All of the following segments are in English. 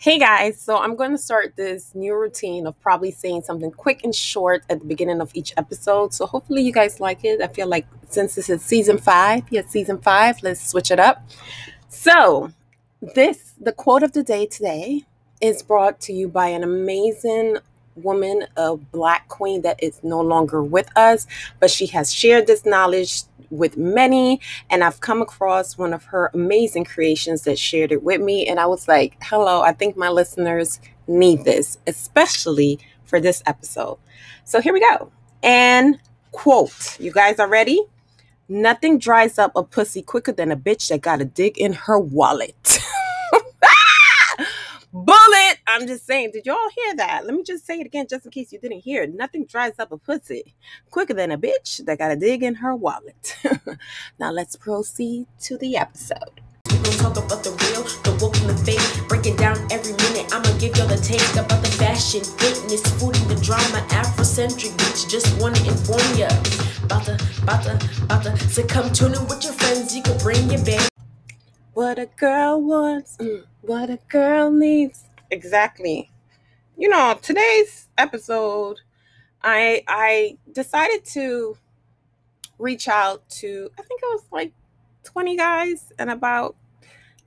Hey guys, so I'm going to start this new routine of probably saying something quick and short at the beginning of each episode. So hopefully you guys like it. I feel like since this is season five, yes, season five, let's switch it up. So, this, the quote of the day today, is brought to you by an amazing woman, a black queen that is no longer with us, but she has shared this knowledge with many. And I've come across one of her amazing creations that shared it with me. And I was like, hello, I think my listeners need this, especially for this episode. So here we go. And quote, you guys are ready? Nothing dries up a pussy quicker than a bitch that got a dig in her wallet. Ah! Bullet! I'm just saying, did y'all hear that? Let me just say it again just in case you didn't hear it. Nothing dries up a pussy quicker than a bitch that got a dig in her wallet. now let's proceed to the episode. We gon' talk about the real, the woke and the fake. Breaking down every minute. I'ma give y'all the taste about the fashion, fitness, food, and the drama. Afrocentric bitch, just wanna inform ya. About the, about the, about the. So come tune in with your friends. You can bring your band. What a girl wants, mm, what a girl needs. Exactly. You know, today's episode, I I decided to reach out to I think it was like 20 guys and about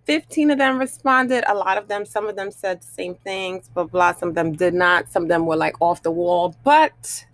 15 of them responded. A lot of them, some of them said the same things, but blah, some of them did not. Some of them were like off the wall. But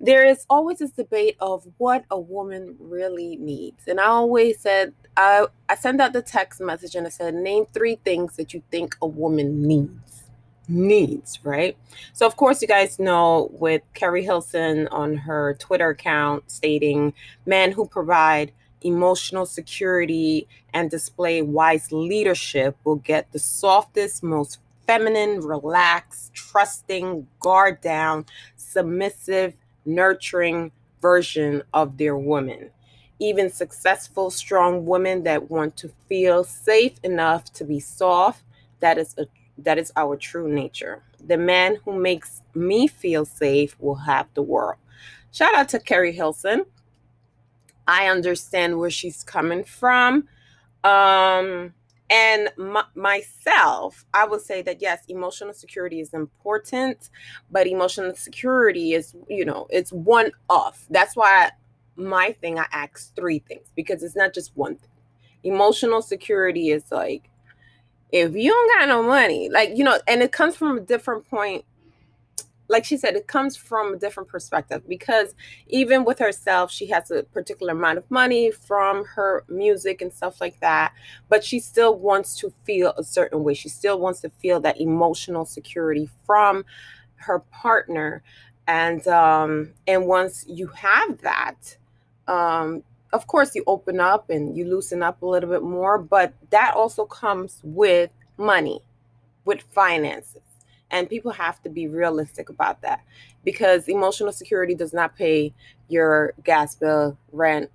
there is always this debate of what a woman really needs. And I always said, I, I sent out the text message and I said, name three things that you think a woman needs. Needs, right? So, of course, you guys know with Keri Hilson on her Twitter account stating men who provide emotional security and display wise leadership will get the softest, most feminine, relaxed, trusting, guard down, submissive, nurturing version of their woman. Even successful, strong women that want to feel safe enough to be soft, that is a that is our true nature. The man who makes me feel safe will have the world. Shout out to Keri Hilson. I understand where she's coming from. Um, and myself, I would say that yes, emotional security is important, but emotional security is, you know, it's one off. That's why my thing, I ask three things because it's not just one thing. Emotional security is like, if you don't got no money, like, you know, and it comes from a different point like she said, it comes from a different perspective because even with herself, she has a particular amount of money from her music and stuff like that, but she still wants to feel a certain way. She still wants to feel that emotional security from her partner. And um, and once you have that, um, of course you open up and you loosen up a little bit more, but that also comes with money, with finances and people have to be realistic about that because emotional security does not pay your gas bill, rent,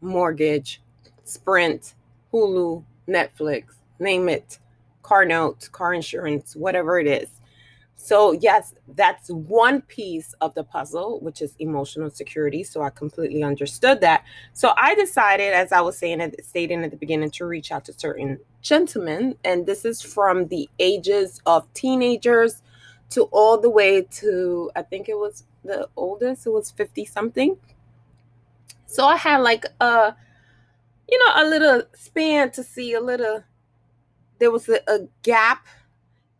mortgage, Sprint, Hulu, Netflix, name it, car notes, car insurance, whatever it is. So, yes, that's one piece of the puzzle, which is emotional security. So, I completely understood that. So, I decided, as I was saying, at, stating at the beginning, to reach out to certain gentlemen. And this is from the ages of teenagers to all the way to, I think it was the oldest, it was 50 something. So, I had like a, you know, a little span to see a little, there was a, a gap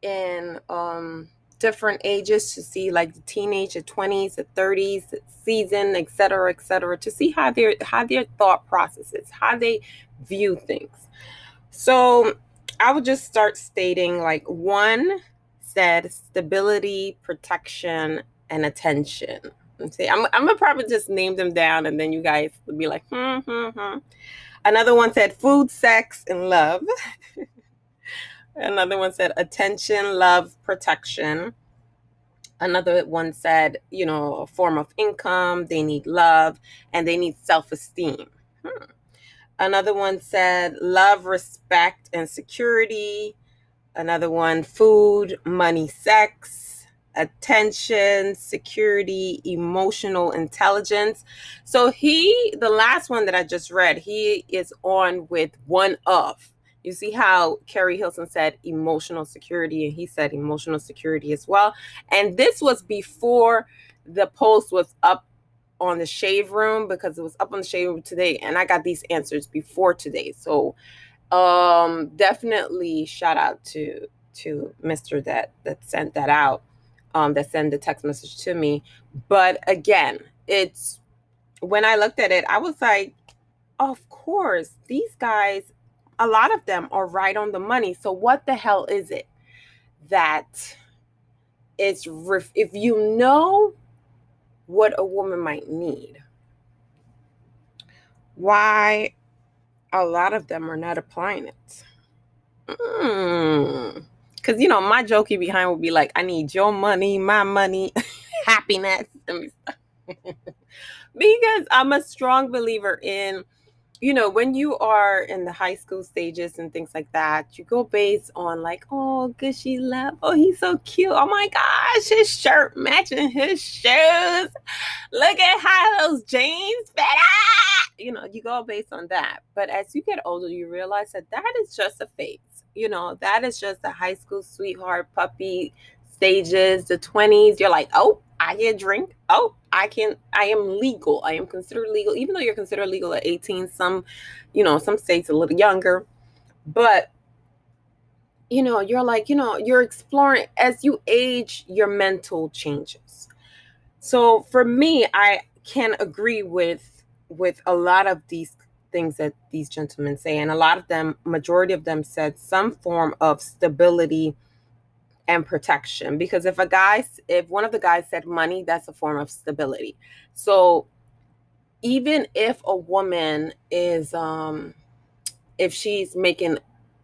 in, um, different ages to see like the teenage, the 20s, the 30s, season, et cetera, et cetera, to see how their how their thought processes, how they view things. So I would just start stating like one said stability, protection, and attention. See, I'm, I'm gonna probably just name them down and then you guys would be like, hmm, hmm, hmm. Another one said food, sex, and love. Another one said attention, love, protection. Another one said, you know, a form of income, they need love, and they need self esteem. Hmm. Another one said love, respect, and security. Another one, food, money, sex, attention, security, emotional intelligence. So he, the last one that I just read, he is on with one of You see how Keri Hilson said emotional security, and he said emotional security as well. And this was before the post was up on the Shade Room because it was up on the Shade Room today, and I got these answers before today. So um definitely shout out to to Mr. that that sent that out, um, that sent the text message to me. But again, it's when I looked at it, I was like, of course, these guys a lot of them are right on the money. So what the hell is it that it's ref- if you know what a woman might need, why a lot of them are not applying it? Mm. Cause you know my jokey behind would be like, I need your money, my money, happiness. because I'm a strong believer in you know, when you are in the high school stages and things like that, you go based on like, oh, gushy love. Oh, he's so cute. Oh my gosh, his shirt matching his shoes. Look at how those jeans fit. You know, you go based on that. But as you get older, you realize that that is just a phase. You know, that is just the high school sweetheart puppy stages, the 20s. You're like, oh, I can drink. Oh, I can I am legal. I am considered legal, even though you're considered legal at 18. Some, you know, some states a little younger. But you know, you're like, you know, you're exploring as you age, your mental changes. So for me, I can agree with with a lot of these things that these gentlemen say and a lot of them majority of them said some form of stability and protection. Because if a guy if one of the guys said money that's a form of stability. So even if a woman is um if she's making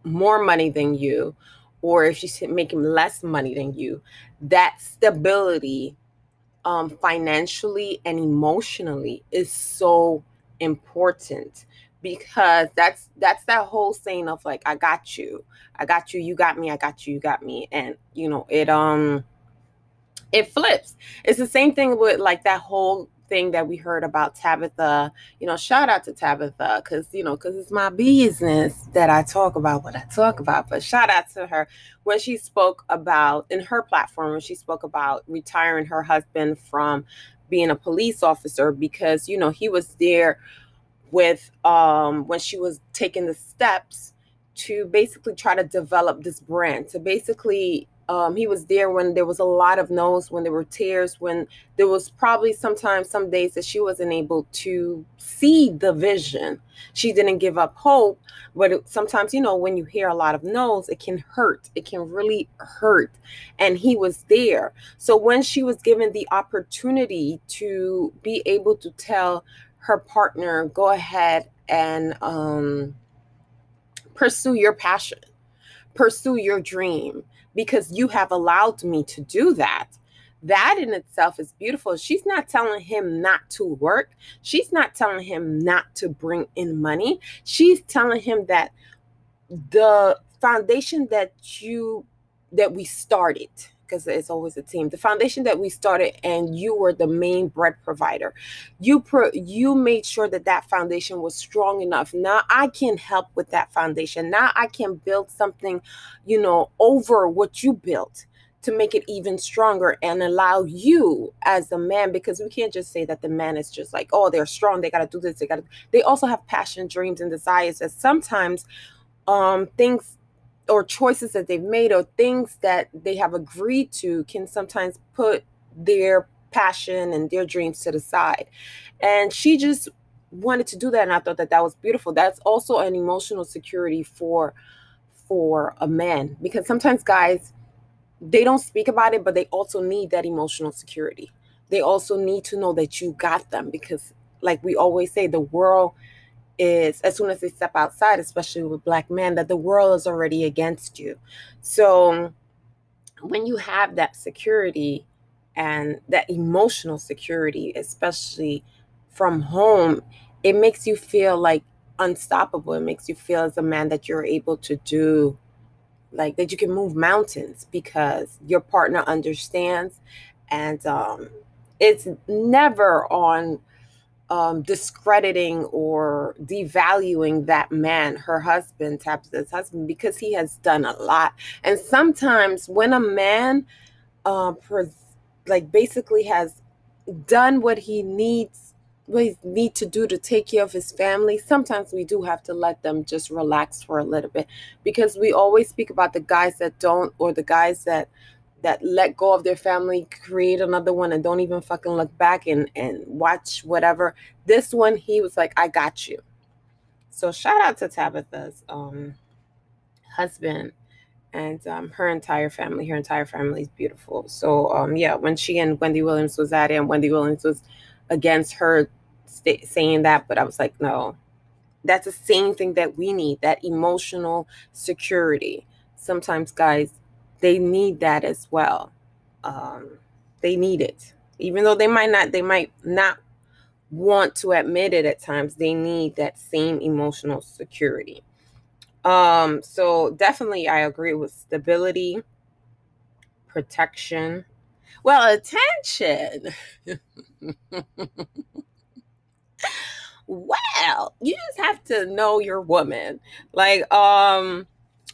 more money than you or if she's making less money than you that stability um financially and emotionally is so important because that's that's that whole saying of like I got you. I got you, you got me, I got you, you got me. And you know, it um it flips. It's the same thing with like that whole thing that we heard about Tabitha. You know, shout out to Tabitha because you know, because it's my business that I talk about what I talk about. But shout out to her when she spoke about in her platform when she spoke about retiring her husband from being a police officer because you know he was there with um, when she was taking the steps to basically try to develop this brand. To basically um, he was there when there was a lot of no's when there were tears when there was probably sometimes some days that she wasn't able to see the vision. She didn't give up hope but it, sometimes you know when you hear a lot of no's it can hurt. It can really hurt. And he was there. So when she was given the opportunity to be able to tell her partner go ahead and um, pursue your passion, pursue your dream, because you have allowed me to do that. That in itself is beautiful. She's not telling him not to work. She's not telling him not to bring in money. She's telling him that the foundation that you that we started because it's always a team. The foundation that we started, and you were the main bread provider. You pro- you made sure that that foundation was strong enough. Now I can help with that foundation. Now I can build something, you know, over what you built to make it even stronger and allow you as a man because we can't just say that the man is just like oh they're strong they got to do this they got to they also have passion dreams and desires that sometimes um things or choices that they've made or things that they have agreed to can sometimes put their passion and their dreams to the side. And she just wanted to do that and I thought that that was beautiful. That's also an emotional security for for a man because sometimes guys they don't speak about it but they also need that emotional security. They also need to know that you got them because like we always say the world is as soon as they step outside, especially with black men, that the world is already against you. So when you have that security and that emotional security, especially from home, it makes you feel like unstoppable. It makes you feel as a man that you're able to do like that you can move mountains because your partner understands and um it's never on um, discrediting or devaluing that man, her husband, Tabitha's husband, because he has done a lot. And sometimes when a man, uh, pres- like basically has done what he needs, what he need to do to take care of his family, sometimes we do have to let them just relax for a little bit, because we always speak about the guys that don't, or the guys that that let go of their family, create another one, and don't even fucking look back and and watch whatever. This one, he was like, "I got you." So shout out to Tabitha's um, husband and um, her entire family. Her entire family is beautiful. So um, yeah, when she and Wendy Williams was at it, and Wendy Williams was against her st- saying that, but I was like, no, that's the same thing that we need that emotional security. Sometimes guys they need that as well. Um, they need it, even though they might not. They might not want to admit it at times. They need that same emotional security. Um, so definitely, I agree with stability, protection. Well, attention. well, you just have to know your woman. Like, um,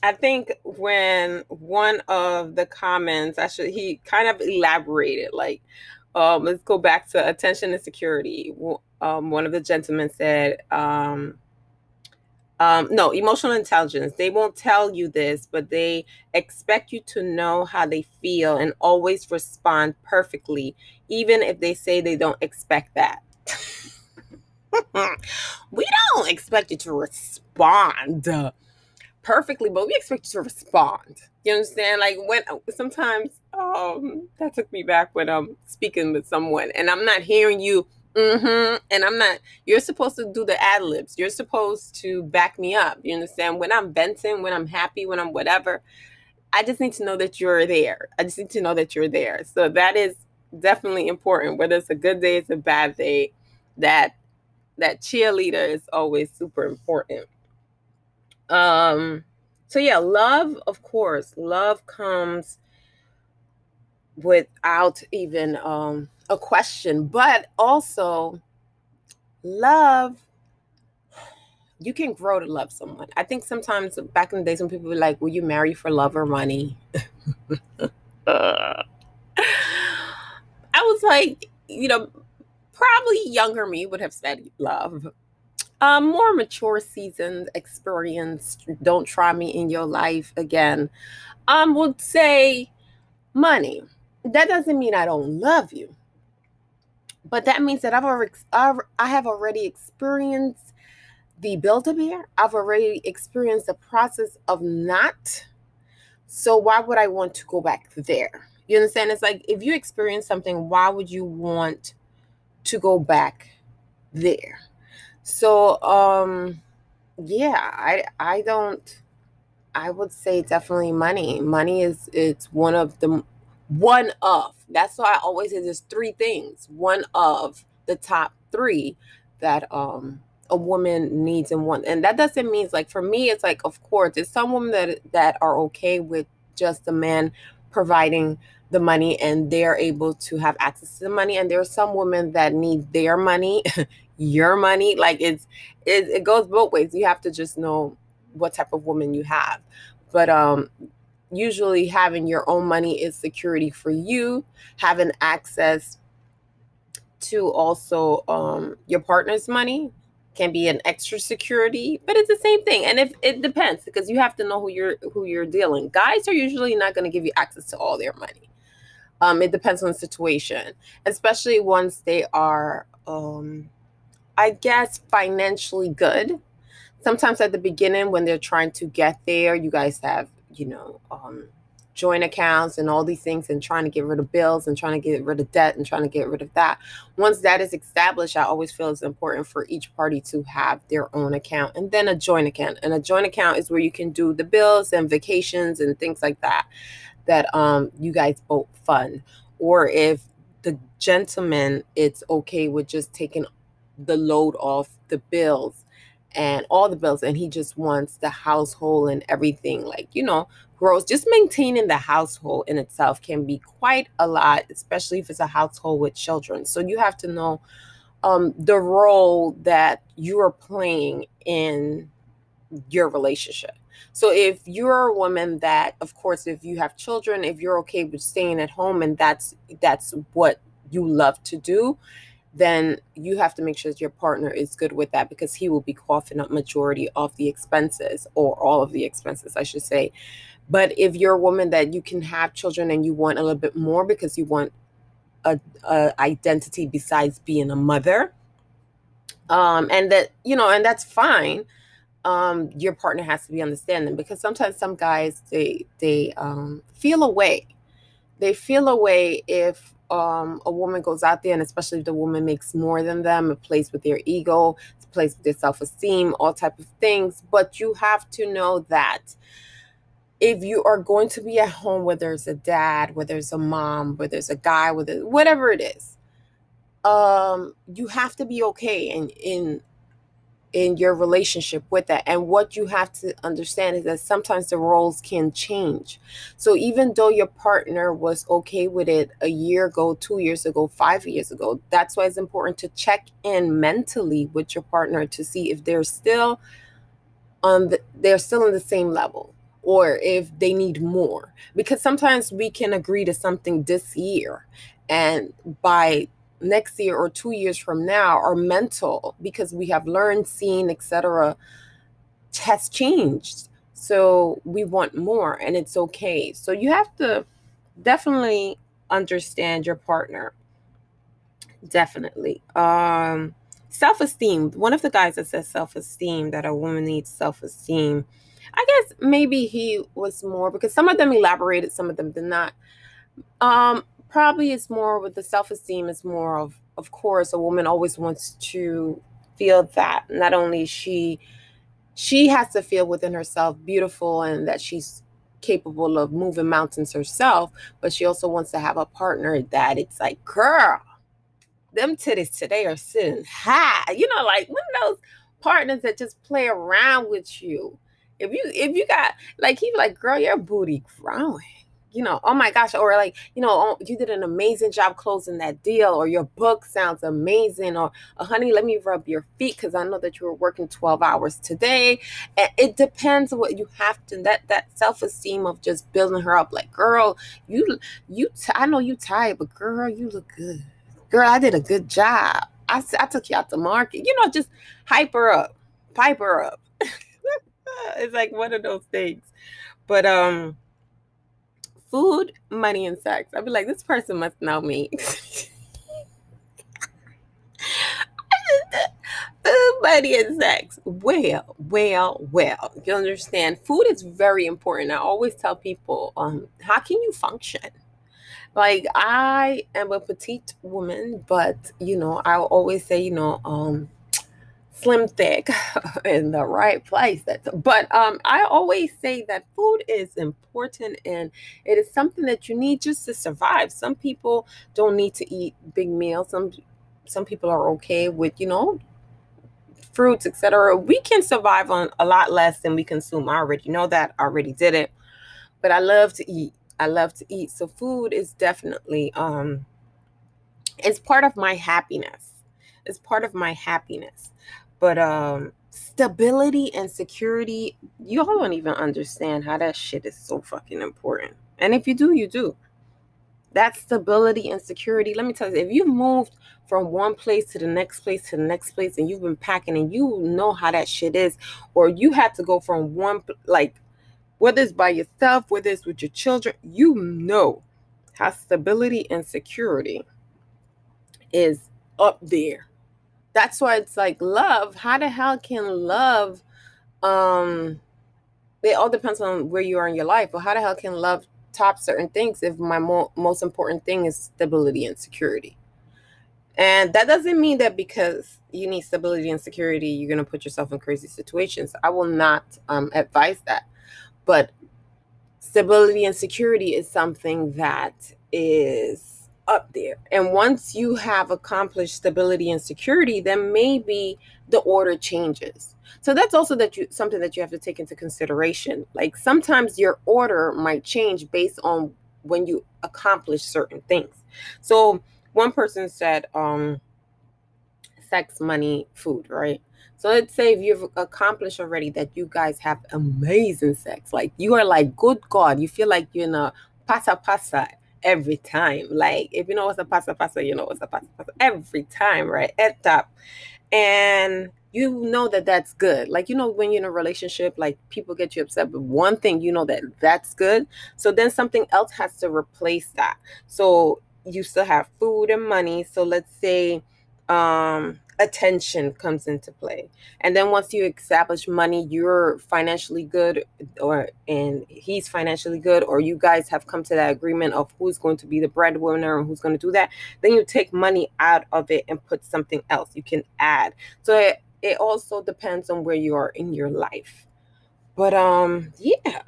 I think when one of the comments, actually, he kind of elaborated, like, um, let's go back to attention and security. Um, one of the gentlemen said, um, um, no, emotional intelligence. They won't tell you this, but they expect you to know how they feel and always respond perfectly, even if they say they don't expect that. we don't expect you to respond perfectly, but we expect you to respond. You understand? Like when sometimes um that took me back when I'm speaking with someone and I'm not hearing you mm-hmm and I'm not you're supposed to do the ad libs. You're supposed to back me up. You understand? When I'm venting, when I'm happy, when I'm whatever, I just need to know that you're there. I just need to know that you're there. So that is definitely important. Whether it's a good day, it's a bad day, that that cheerleader is always super important. Um, so yeah, love, of course, love comes without even um a question, but also love you can grow to love someone. I think sometimes back in the days when people were like, Will you marry for love or money? uh, I was like, you know, probably younger me would have said love um, more mature, seasoned, experienced, don't try me in your life again, um, would say money. That doesn't mean I don't love you, but that means that I've already, I have already experienced the build a bear. I've already experienced the process of not. So why would I want to go back there? You understand? It's like if you experience something, why would you want to go back there? So um yeah, I I don't I would say definitely money. Money is it's one of the one of. That's why I always say there's three things. One of the top 3 that um a woman needs and want. And that doesn't mean like for me it's like of course there's some women that that are okay with just the man providing the money and they're able to have access to the money and there are some women that need their money your money like it's it, it goes both ways. You have to just know what type of woman you have. But um usually having your own money is security for you having access to also um your partner's money can be an extra security but it's the same thing. And if it depends because you have to know who you're who you're dealing. Guys are usually not going to give you access to all their money. Um it depends on the situation especially once they are um I guess, financially good. Sometimes at the beginning, when they're trying to get there, you guys have, you know, um, joint accounts and all these things and trying to get rid of bills and trying to get rid of debt and trying to get rid of that. Once that is established, I always feel it's important for each party to have their own account and then a joint account. And a joint account is where you can do the bills and vacations and things like that that um you guys both fund. Or if the gentleman it's okay with just taking the load off the bills and all the bills and he just wants the household and everything like you know gross just maintaining the household in itself can be quite a lot especially if it's a household with children so you have to know um, the role that you are playing in your relationship. So if you're a woman that, of course, if you have children, if you're okay with staying at home and that's that's what you love to do, then you have to make sure that your partner is good with that because he will be coughing up majority of the expenses or all of the expenses, I should say. But if you're a woman that you can have children and you want a little bit more because you want a, a identity besides being a mother, um, and that you know, and that's fine um, your partner has to be understanding because sometimes some guys they they um, feel away. They feel away if um, a woman goes out there, and especially if the woman makes more than them, it plays with their ego, it plays with their self esteem, all type of things. But you have to know that if you are going to be at home, whether it's a dad, whether it's a mom, whether it's a guy, whether whatever it is, um, you have to be okay in in in your relationship with that. And what you have to understand is that sometimes the roles can change. So even though your partner was okay with it a year ago, two years ago, five years ago, that's why it's important to check in mentally with your partner to see if they're still on the, they're still on the same level or if they need more because sometimes we can agree to something this year and by next year or two years from now are mental because we have learned seen etc has changed. So we want more and it's okay. So you have to definitely understand your partner. Definitely. Um self-esteem. One of the guys that says self-esteem that a woman needs self-esteem. I guess maybe he was more because some of them elaborated some of them did not. Um probably it's more with the self-esteem is more of of course a woman always wants to feel that not only she she has to feel within herself beautiful and that she's capable of moving mountains herself but she also wants to have a partner that it's like girl them titties today are sitting high. You know like one of those partners that just play around with you. If you if you got like he like girl your booty growing you know, oh my gosh, or like, you know, oh, you did an amazing job closing that deal, or your book sounds amazing, or oh, honey, let me rub your feet because I know that you were working 12 hours today. And it depends what you have to that that self-esteem of just building her up. Like, girl, you you t- I know you tired, but girl, you look good. Girl, I did a good job. I, I took you out the market. You know, just hype her up, pipe her up. it's like one of those things. But um food, money, and sex. I'd be like, this person must know me. food, money, and sex. Well, well, well. You understand? Food is very important. I always tell people, um, how can you function? Like I am a petite woman, but you know, I always say, you know, um, slim thick in the right place. But um i always say that food is important and it is something that you need just to survive. Some people don't need to eat big meals. Some some people are okay with you know fruits etc we can survive on a lot less than we consume. I already know that. I already did it. But i love to eat. I love to eat. So food is definitely um it's part of my happiness. It's part of my happiness but um stability and security, y'all don't even understand how that shit is so fucking important. And if you do, you do. That stability and security, let me tell you, if you've moved from one place to the next place to the next place and you've been packing and you know how that shit is, or you had to go from one, like, whether it's by yourself, whether it's with your children, you know how stability and security is up there that's why it's like love how the hell can love um it all depends on where you are in your life but how the hell can love top certain things if my mo- most important thing is stability and security? And that doesn't mean that because you need stability and security you're going to put yourself in crazy situations. I will not um, advise that. But stability and security is something that is up there. And once you have accomplished stability and security, then maybe the order changes. So that's also that you something that you have to take into consideration. Like sometimes your order might change based on when you accomplish certain things. So one person said um sex, money, food, right? So let's say if you've accomplished already that you guys have amazing sex, like you are like, good God, you feel like you're in a Passa Passa every time. Like if you know what's a Passa Passa, you know what's a Passa Passa every time, right? At top. And you know that that's good. Like, you know, when you're in a relationship, like people get you upset, but one thing you know that that's good. So then something else has to replace that. So you still have food and money. So let's say, um, attention comes into play. And then once you establish money you're financially good or and he's financially good or you guys have come to that agreement of who's going to be the breadwinner and who's going to do that then you take money out of it and put something else you can add. So it, it also depends on where you are in your life. But um yeah.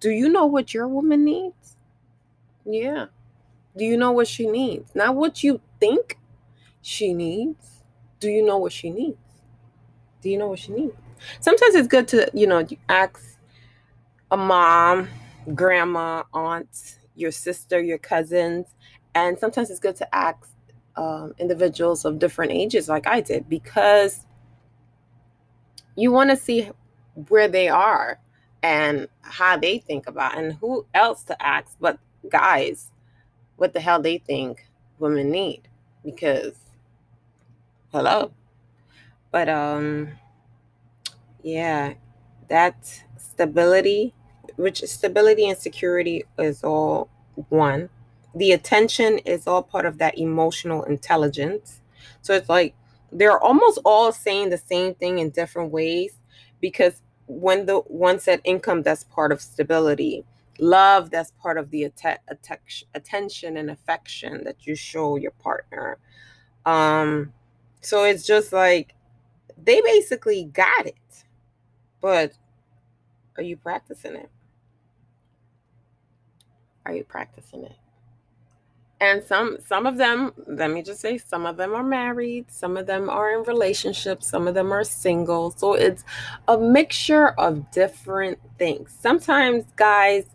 Do you know what your woman needs? Yeah. Do you know what she needs? Not what you think she needs do you know what she needs? Do you know what she needs? Sometimes it's good to, you know, ask a mom, grandma, aunt, your sister, your cousins, and sometimes it's good to ask um, individuals of different ages, like I did, because you want to see where they are and how they think about, and who else to ask but guys, what the hell they think women need, because hello. But um yeah, that stability, which stability and security is all one. The attention is all part of that emotional intelligence. So it's like they're almost all saying the same thing in different ways because when the one said income, that's part of stability. Love, that's part of the att- att- attention and affection that you show your partner. Um, so it's just like they basically got it. But are you practicing it? Are you practicing it? And some some of them, let me just say, some of them are married, some of them are in relationships, some of them are single. So it's a mixture of different things. Sometimes guys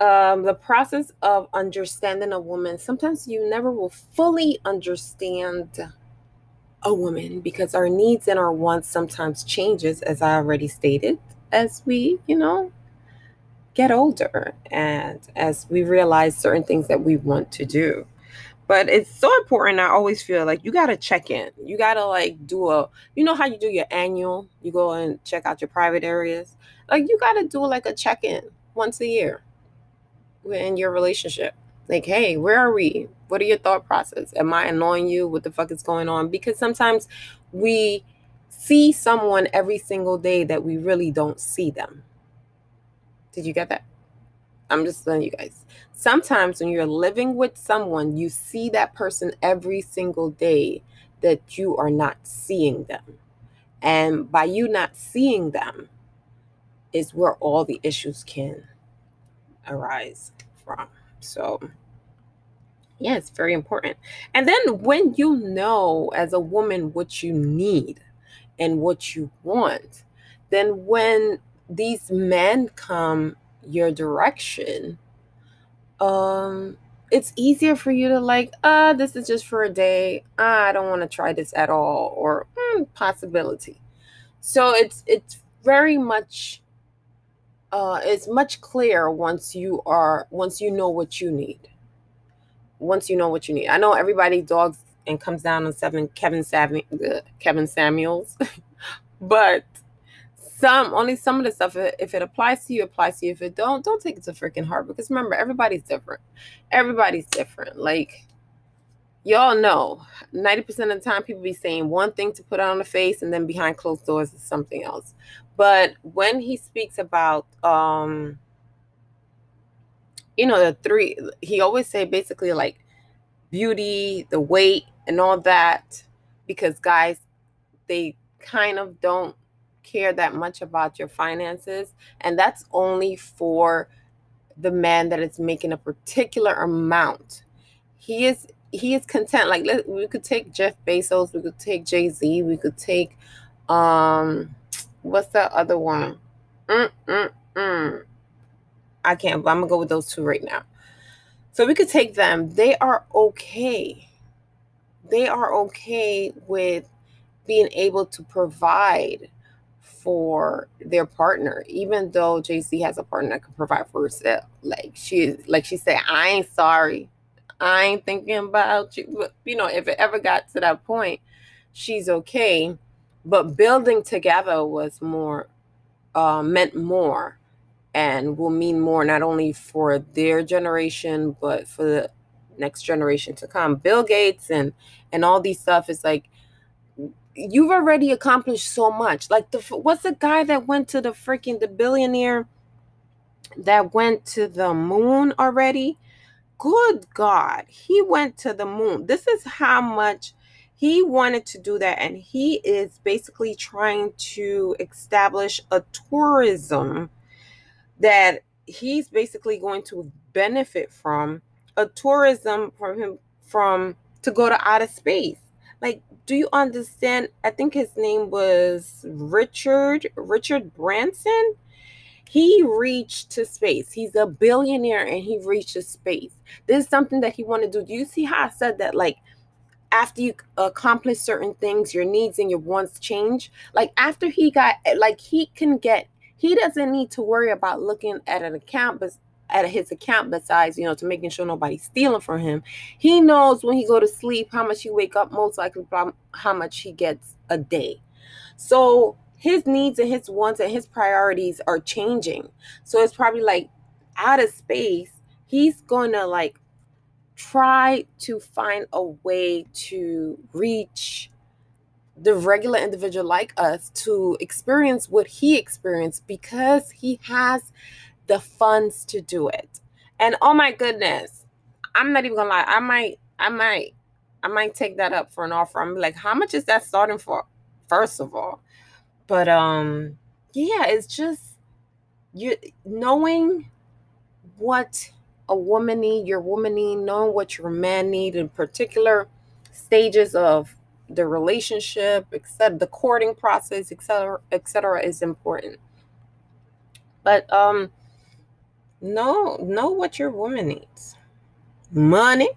um, the process of understanding a woman, sometimes you never will fully understand a woman because our needs and our wants sometimes changes as I already stated as we, you know, get older and as we realize certain things that we want to do. But it's so important. I always feel like you got to check in. You got to like do a, you know how you do your annual, you go and check out your private areas. Like you got to do like a check in once a year in your relationship. Like, hey, where are we? What are your thought process? Am I annoying you? What the fuck is going on? Because sometimes we see someone every single day that we really don't see them. Did you get that? I'm just telling you guys. Sometimes when you're living with someone, you see that person every single day that you are not seeing them. And by you not seeing them is where all the issues can arise from. So, yeah, it's very important. And then when you know as a woman what you need and what you want, then when these men come your direction, um, it's easier for you to like, uh, this is just for a day. I don't want to try this at all, or mm, possibility. So it's it's very much uh, it's much clearer once you are once you know what you need. Once you know what you need. I know everybody dogs and comes down on seven Kevin Sam Kevin Samuels, but some only some of the stuff if it applies to you applies to you. If it don't, don't take it to freaking heart because remember everybody's different. Everybody's different. Like y'all know 90% of the time people be saying one thing to put on the face and then behind closed doors is something else but when he speaks about um you know the three he always say basically like beauty the weight and all that because guys they kind of don't care that much about your finances and that's only for the man that is making a particular amount he is he is content. Like let, we could take Jeff Bezos, we could take Jay Z, we could take um, what's that other one? Mm, mm, mm. I can't. But I'm gonna go with those two right now. So we could take them. They are okay they are okay with being able to provide for their partner, even though Jay Z has a partner that can provide for herself. Like she, like she said, I ain't sorry. I ain't thinking about you. But, you know, if it ever got to that point, she's okay. But building together was more, uh, meant more and will mean more not only for their generation, but for the next generation to come. Bill Gates and and all these stuff is like you've already accomplished so much. Like the what's the guy that went to the freaking the billionaire that went to the moon already? Good God, he went to the moon. This is how much he wanted to do that, and he is basically trying to establish a tourism that he's basically going to benefit from a tourism from him from to go to outer space. Like, do you understand? I think his name was Richard Richard Branson. He reached to space. He's a billionaire and he reached to space. This is something that he wanted to do. Do you see how I said that? Like, after you accomplish certain things, your needs and your wants change. Like after he got, like he can get he doesn't need to worry about looking at an account but at his account besides you know to making sure nobody's stealing from him. He knows when he go to sleep how much he wake up most likely from how much he gets a day. So his needs and his wants and his priorities are changing. So it's probably like out of space he's gonna like try to find a way to reach the regular individual like us to experience what he experienced because he has the funds to do it. And oh my goodness, I'm not even gonna lie, I might, I might, I might take that up for an offer. I'm like, how much is that starting for? First of all. But um, yeah, it's just you knowing what a woman need, your woman need, knowing what your man need in particular stages of the relationship, except the courting process, etc., etc., is important. But um, know know what your woman needs. Money,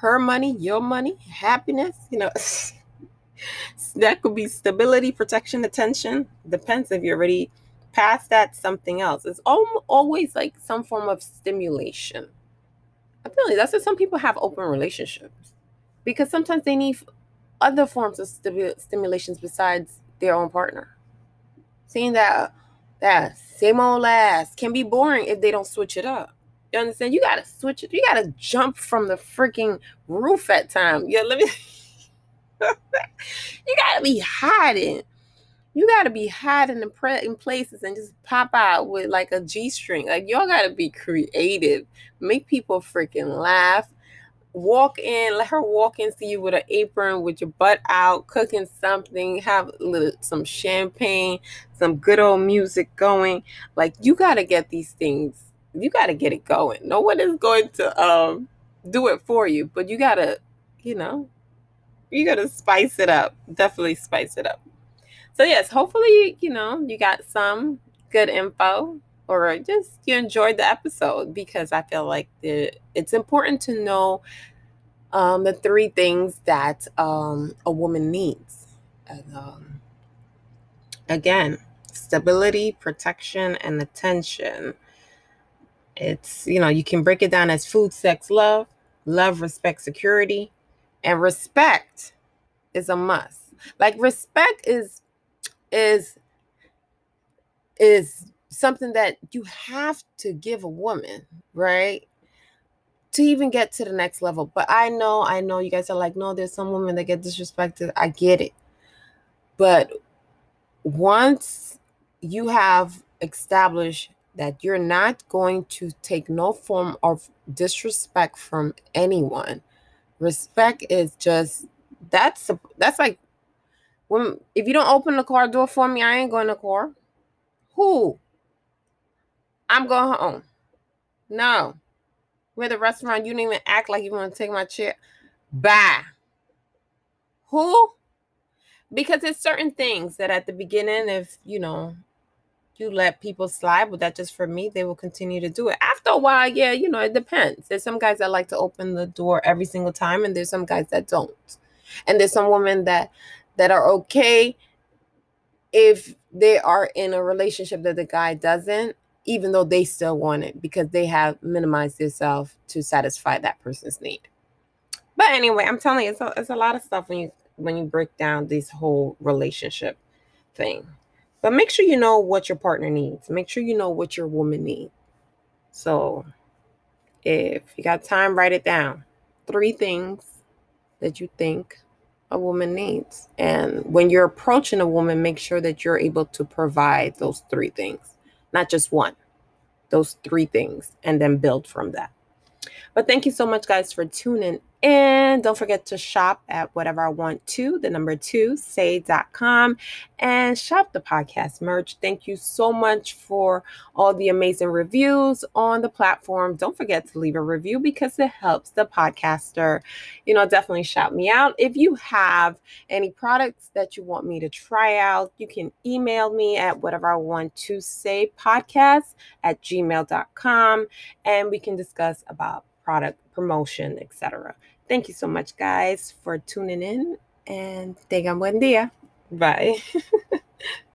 her money, your money, happiness. You know, that could be stability, protection, attention. Depends if you're already past that. Something else. It's always like some form of stimulation. I feel like that's why some people have open relationships because sometimes they need other forms of stimulations besides their own partner. Seeing that that same old ass can be boring if they don't switch it up. You understand? You gotta switch it. You gotta jump from the freaking roof at time. Yeah, let me. you gotta be hiding. You gotta be hiding in, pre- in places and just pop out with like a G string. Like y'all gotta be creative. Make people freaking laugh walk in, let her walk in see you with an apron with your butt out, cooking something, have little, some champagne, some good old music going. Like you got to get these things. You got to get it going. No one is going to um do it for you, but you got to, you know, you got to spice it up. Definitely spice it up. So yes, hopefully, you know, you got some good info or just you enjoyed the episode because I feel like the, it's important to know um, the three things that um, a woman needs. And, um, again, stability, protection, and attention. It's, you know, you can break it down as food, sex, love, love, respect, security, and respect is a must. Like respect is is is something that you have to give a woman, right? To even get to the next level. But I know, I know you guys are like, no, there's some women that get disrespected. I get it. But once you have established that you're not going to take no form of disrespect from anyone, respect is just that's that's like when if you don't open the car door for me, I ain't going to car. Who? I'm going home. No. We're at the restaurant. You didn't even act like you want to take my chair. Bye. Who? Because it's certain things that at the beginning, if you know, you let people slide but that just for me, they will continue to do it. After a while, yeah, you know, it depends. There's some guys that like to open the door every single time, and there's some guys that don't. And there's some women that that are okay if they are in a relationship that the guy doesn't, even though they still want it because they have minimized themselves to satisfy that person's need. But anyway, I'm telling you, it's a, it's a lot of stuff when you when you break down this whole relationship thing. But make sure you know what your partner needs. Make sure you know what your woman needs. So if you got time, write it down. Three things that you think a woman needs. And when you're approaching a woman, make sure that you're able to provide those three things, not just one, those three things, and then build from that. But thank you so much, guys, for tuning and don't forget to shop at whatever I want to, the number two, say.com, and shop the podcast merch. Thank you so much for all the amazing reviews on the platform. Don't forget to leave a review because it helps the podcaster. You know, definitely shout me out. If you have any products that you want me to try out, you can email me at whatever I want to say podcast at gmail.com and we can discuss about product promotion, etc. Thank you so much, guys, for tuning in and tengan buen día. Bye.